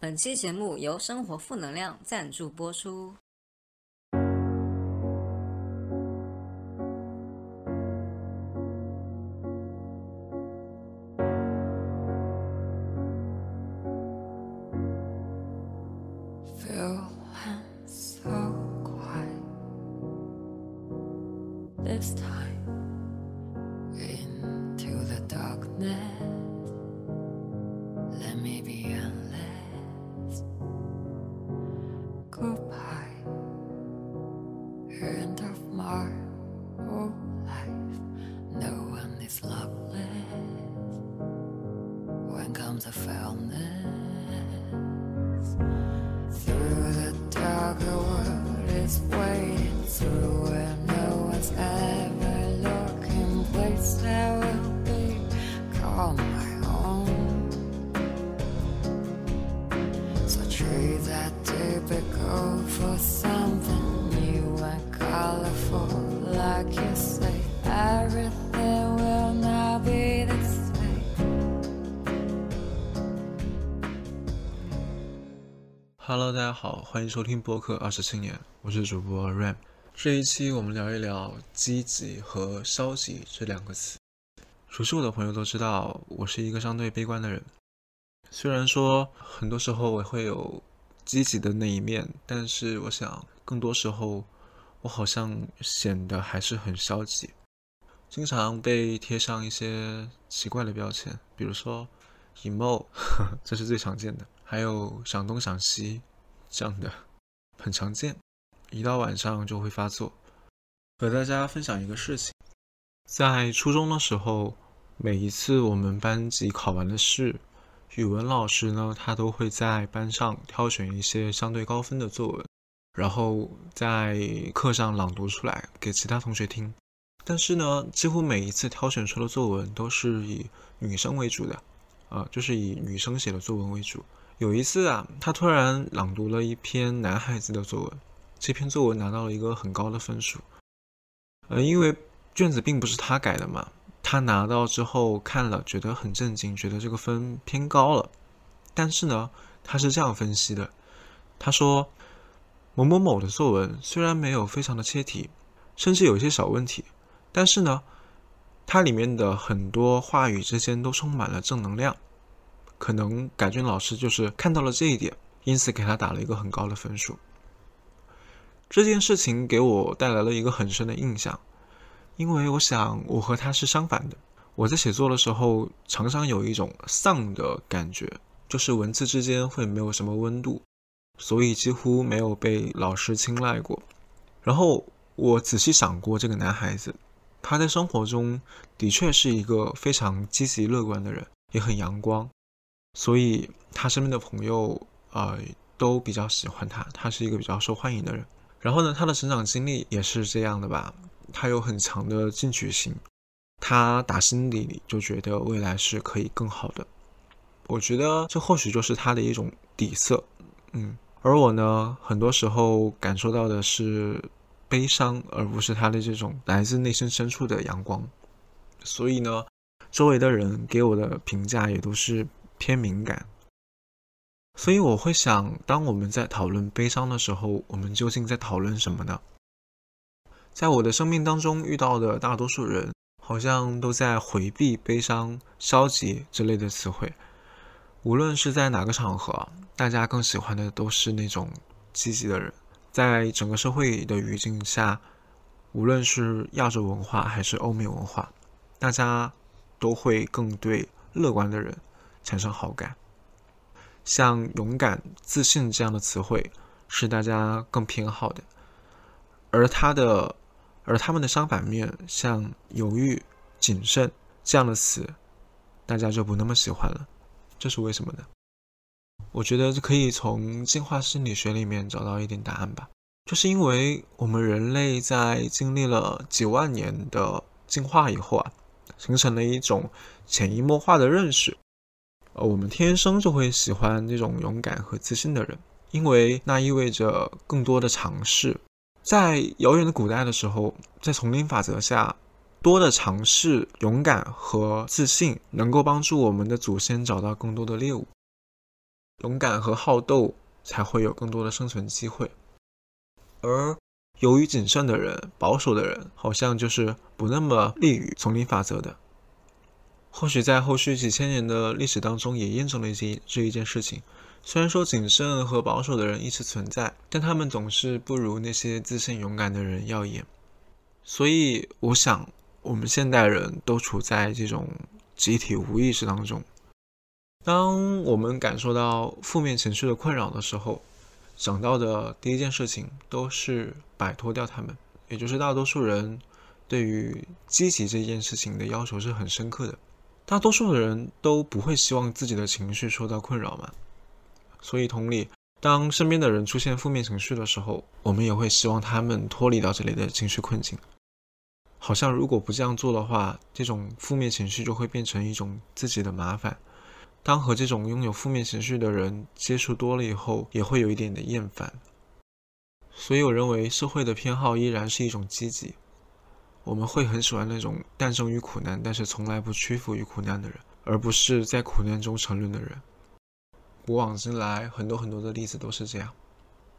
本期节目由生活负能量赞助播出。Hello，大家好，欢迎收听播客二十青年，我是主播 Ram。这一期我们聊一聊积极和消极这两个词。熟悉我的朋友都知道，我是一个相对悲观的人。虽然说很多时候我会有积极的那一面，但是我想更多时候我好像显得还是很消极，经常被贴上一些奇怪的标签，比如说 emo，这是最常见的。还有想东想西这样的，很常见，一到晚上就会发作。和大家分享一个事情，在初中的时候，每一次我们班级考完的试，语文老师呢，他都会在班上挑选一些相对高分的作文，然后在课上朗读出来给其他同学听。但是呢，几乎每一次挑选出的作文都是以女生为主的，啊，就是以女生写的作文为主。有一次啊，他突然朗读了一篇男孩子的作文，这篇作文拿到了一个很高的分数。呃，因为卷子并不是他改的嘛，他拿到之后看了，觉得很震惊，觉得这个分偏高了。但是呢，他是这样分析的，他说某某某的作文虽然没有非常的切题，甚至有一些小问题，但是呢，它里面的很多话语之间都充满了正能量。可能改卷老师就是看到了这一点，因此给他打了一个很高的分数。这件事情给我带来了一个很深的印象，因为我想我和他是相反的。我在写作的时候常常有一种丧的感觉，就是文字之间会没有什么温度，所以几乎没有被老师青睐过。然后我仔细想过，这个男孩子他在生活中的确是一个非常积极乐观的人，也很阳光。所以他身边的朋友啊都比较喜欢他，他是一个比较受欢迎的人。然后呢，他的成长经历也是这样的吧，他有很强的进取心，他打心底里就觉得未来是可以更好的。我觉得这或许就是他的一种底色，嗯。而我呢，很多时候感受到的是悲伤，而不是他的这种来自内心深处的阳光。所以呢，周围的人给我的评价也都是。偏敏感，所以我会想，当我们在讨论悲伤的时候，我们究竟在讨论什么呢？在我的生命当中遇到的大多数人，好像都在回避悲伤、消极之类的词汇。无论是在哪个场合，大家更喜欢的都是那种积极的人。在整个社会的语境下，无论是亚洲文化还是欧美文化，大家都会更对乐观的人。产生好感，像勇敢、自信这样的词汇是大家更偏好的，而他的，而他们的相反面，像犹豫、谨慎这样的词，大家就不那么喜欢了。这是为什么呢？我觉得可以从进化心理学里面找到一点答案吧。就是因为我们人类在经历了几万年的进化以后啊，形成了一种潜移默化的认识。呃，我们天生就会喜欢这种勇敢和自信的人，因为那意味着更多的尝试。在遥远的古代的时候，在丛林法则下，多的尝试、勇敢和自信能够帮助我们的祖先找到更多的猎物。勇敢和好斗才会有更多的生存机会，而由于谨慎的人、保守的人，好像就是不那么利于丛林法则的。或许在后续几千年的历史当中，也验证了一些这一件事情。虽然说谨慎和保守的人一直存在，但他们总是不如那些自信勇敢的人耀眼。所以，我想，我们现代人都处在这种集体无意识当中。当我们感受到负面情绪的困扰的时候，想到的第一件事情都是摆脱掉他们。也就是大多数人对于积极这件事情的要求是很深刻的。大多数的人都不会希望自己的情绪受到困扰嘛。所以，同理，当身边的人出现负面情绪的时候，我们也会希望他们脱离到这类的情绪困境。好像如果不这样做的话，这种负面情绪就会变成一种自己的麻烦。当和这种拥有负面情绪的人接触多了以后，也会有一点的厌烦。所以，我认为社会的偏好依然是一种积极。我们会很喜欢那种诞生于苦难，但是从来不屈服于苦难的人，而不是在苦难中沉沦的人。古往今来，很多很多的例子都是这样。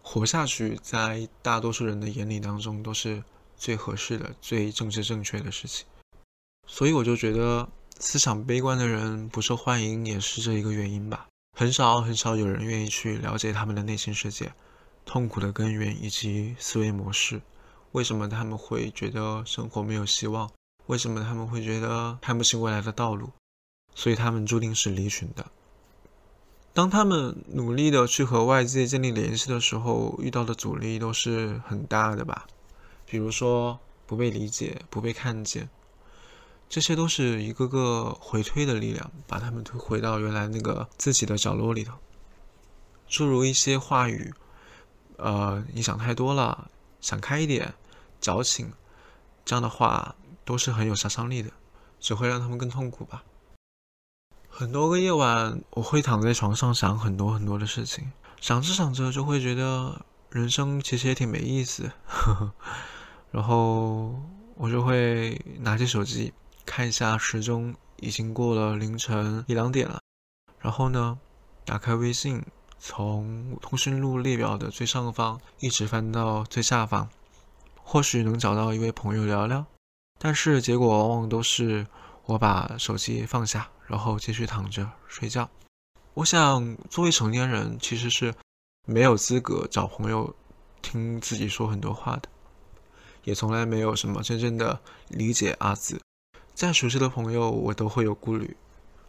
活下去，在大多数人的眼里当中，都是最合适的、最政治正确的事情。所以，我就觉得思想悲观的人不受欢迎，也是这一个原因吧。很少很少有人愿意去了解他们的内心世界、痛苦的根源以及思维模式。为什么他们会觉得生活没有希望？为什么他们会觉得看不清未来的道路？所以，他们注定是离群的。当他们努力的去和外界建立联系的时候，遇到的阻力都是很大的吧？比如说不被理解、不被看见，这些都是一个个回推的力量，把他们推回到原来那个自己的角落里头。诸如一些话语，呃，你想太多了，想开一点，矫情，这样的话都是很有杀伤力的，只会让他们更痛苦吧。很多个夜晚，我会躺在床上想很多很多的事情，想着想着就会觉得人生其实也挺没意思，然后我就会拿起手机看一下时钟，已经过了凌晨一两点了。然后呢，打开微信，从通讯录列表的最上方一直翻到最下方，或许能找到一位朋友聊聊，但是结果往往都是。我把手机放下，然后继续躺着睡觉。我想，作为成年人，其实是没有资格找朋友听自己说很多话的，也从来没有什么真正的理解阿字。再熟悉的朋友，我都会有顾虑。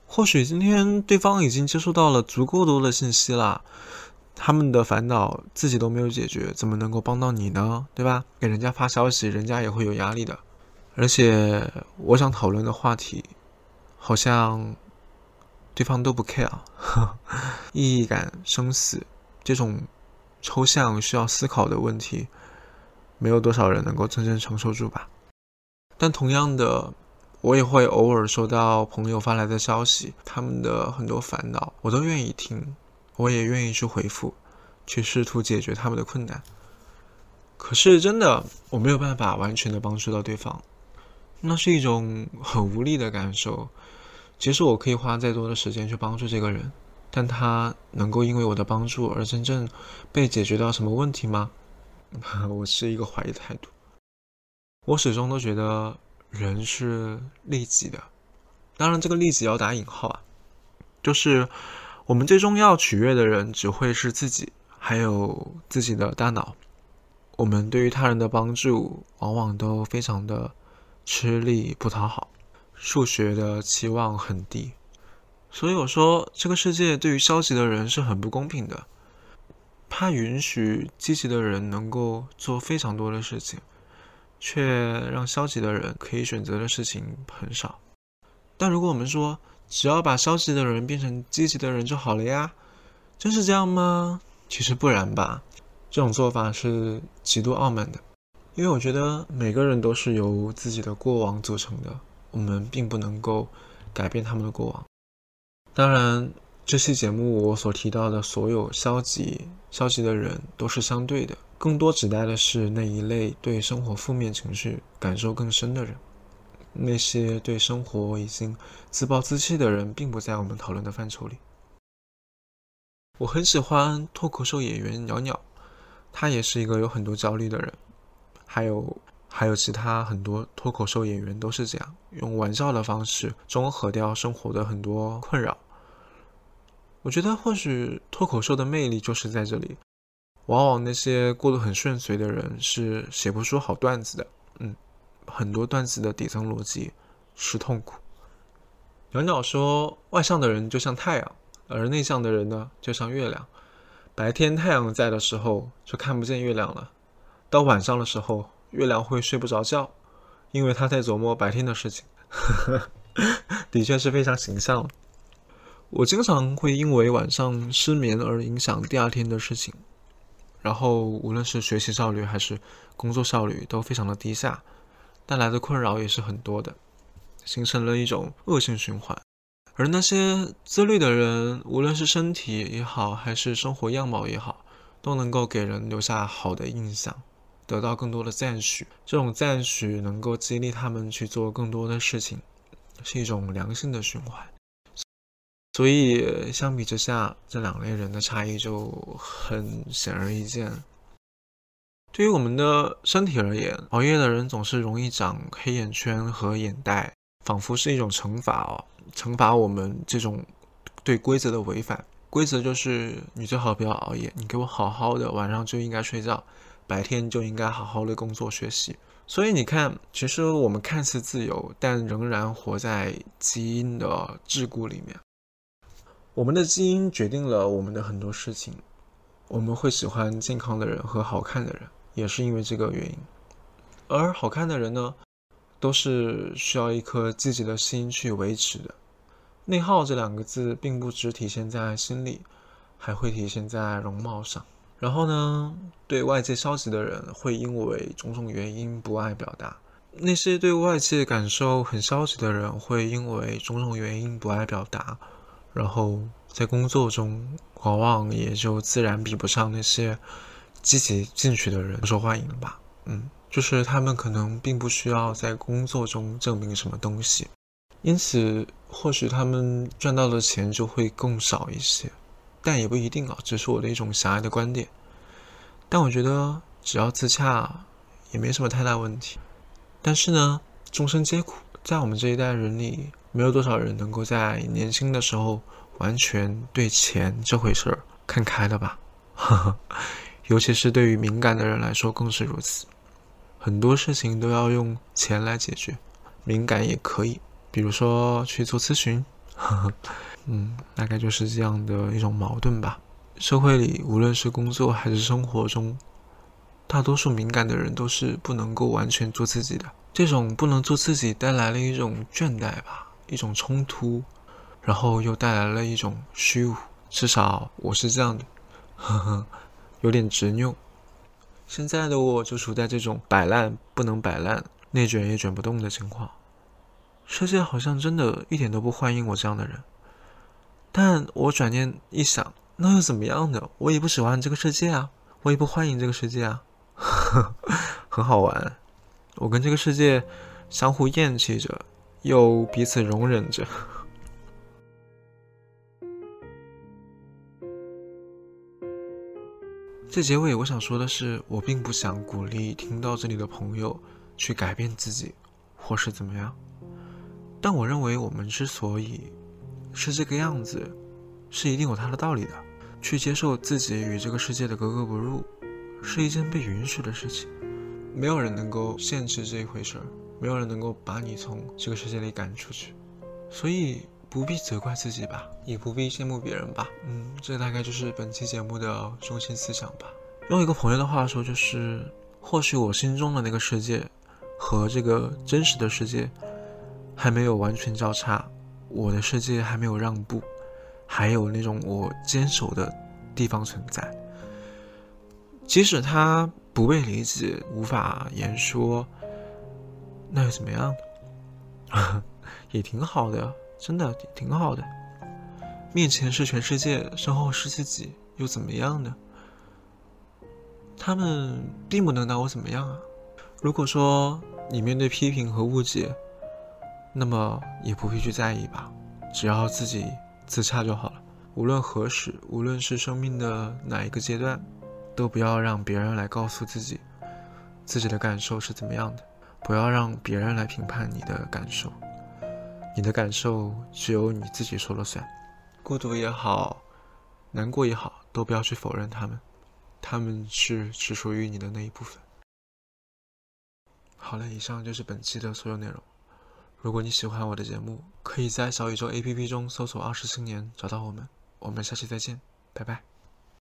或许今天对方已经接收到了足够多的信息了，他们的烦恼自己都没有解决，怎么能够帮到你呢？对吧？给人家发消息，人家也会有压力的。而且我想讨论的话题，好像对方都不 care，意义感、生死这种抽象需要思考的问题，没有多少人能够真正承受住吧。但同样的，我也会偶尔收到朋友发来的消息，他们的很多烦恼，我都愿意听，我也愿意去回复，去试图解决他们的困难。可是真的，我没有办法完全的帮助到对方。那是一种很无力的感受。其实我可以花再多的时间去帮助这个人，但他能够因为我的帮助而真正被解决到什么问题吗？我是一个怀疑态度。我始终都觉得人是利己的，当然这个利己要打引号啊，就是我们最终要取悦的人只会是自己，还有自己的大脑。我们对于他人的帮助往往都非常的。吃力不讨好，数学的期望很低，所以我说这个世界对于消极的人是很不公平的。他允许积极的人能够做非常多的事情，却让消极的人可以选择的事情很少。但如果我们说只要把消极的人变成积极的人就好了呀，真是这样吗？其实不然吧，这种做法是极度傲慢的。因为我觉得每个人都是由自己的过往组成的，我们并不能够改变他们的过往。当然，这期节目我所提到的所有消极、消极的人都是相对的，更多指代的是那一类对生活负面情绪感受更深的人。那些对生活已经自暴自弃的人，并不在我们讨论的范畴里。我很喜欢脱口秀演员鸟鸟，他也是一个有很多焦虑的人。还有还有其他很多脱口秀演员都是这样，用玩笑的方式中和掉生活的很多困扰。我觉得或许脱口秀的魅力就是在这里。往往那些过得很顺遂的人是写不出好段子的。嗯，很多段子的底层逻辑是痛苦。鸟鸟说，外向的人就像太阳，而内向的人呢，就像月亮。白天太阳在的时候，就看不见月亮了；到晚上的时候，月亮会睡不着觉，因为他在琢磨白天的事情。的确是非常形象。我经常会因为晚上失眠而影响第二天的事情。然后，无论是学习效率还是工作效率都非常的低下，带来的困扰也是很多的，形成了一种恶性循环。而那些自律的人，无论是身体也好，还是生活样貌也好，都能够给人留下好的印象，得到更多的赞许。这种赞许能够激励他们去做更多的事情，是一种良性的循环。所以，相比之下，这两类人的差异就很显而易见。对于我们的身体而言，熬夜的人总是容易长黑眼圈和眼袋，仿佛是一种惩罚哦，惩罚我们这种对规则的违反。规则就是你最好不要熬夜，你给我好好的，晚上就应该睡觉，白天就应该好好的工作学习。所以你看，其实我们看似自由，但仍然活在基因的桎梏里面。我们的基因决定了我们的很多事情，我们会喜欢健康的人和好看的人，也是因为这个原因。而好看的人呢，都是需要一颗积极的心去维持的。内耗这两个字，并不只体现在心里，还会体现在容貌上。然后呢，对外界消极的人，会因为种种原因不爱表达；那些对外界感受很消极的人，会因为种种原因不爱表达。然后在工作中，往往也就自然比不上那些积极进取的人受欢迎吧。嗯，就是他们可能并不需要在工作中证明什么东西，因此或许他们赚到的钱就会更少一些，但也不一定啊，只是我的一种狭隘的观点。但我觉得只要自洽，也没什么太大问题。但是呢，众生皆苦，在我们这一代人里。没有多少人能够在年轻的时候完全对钱这回事儿看开了吧？呵 呵尤其是对于敏感的人来说更是如此。很多事情都要用钱来解决，敏感也可以，比如说去做咨询。嗯，大概就是这样的一种矛盾吧。社会里无论是工作还是生活中，大多数敏感的人都是不能够完全做自己的。这种不能做自己带来了一种倦怠吧。一种冲突，然后又带来了一种虚无，至少我是这样的，呵呵，有点执拗。现在的我就处在这种摆烂不能摆烂、内卷也卷不动的情况。世界好像真的一点都不欢迎我这样的人。但我转念一想，那又怎么样呢？我也不喜欢这个世界啊，我也不欢迎这个世界啊，很好玩。我跟这个世界相互厌弃着。又彼此容忍着。在结尾，我想说的是，我并不想鼓励听到这里的朋友去改变自己，或是怎么样。但我认为，我们之所以是这个样子，是一定有它的道理的。去接受自己与这个世界的格格不入，是一件被允许的事情。没有人能够限制这一回事儿。没有人能够把你从这个世界里赶出去，所以不必责怪自己吧，也不必羡慕别人吧。嗯，这大概就是本期节目的中心思想吧。用一个朋友的话说，就是或许我心中的那个世界和这个真实的世界还没有完全交叉，我的世界还没有让步，还有那种我坚守的地方存在。即使他不被理解，无法言说。那又怎么样？也挺好的，真的挺好的。面前是全世界，身后是自己，又怎么样呢？他们并不能拿我怎么样啊。如果说你面对批评和误解，那么也不必去在意吧，只要自己自洽就好了。无论何时，无论是生命的哪一个阶段，都不要让别人来告诉自己自己的感受是怎么样的，不要让别人来评判你的感受。你的感受只有你自己说了算，孤独也好，难过也好，都不要去否认他们，他们是只属于你的那一部分。好了，以上就是本期的所有内容。如果你喜欢我的节目，可以在小宇宙 APP 中搜索“二十青年”找到我们。我们下期再见，拜拜。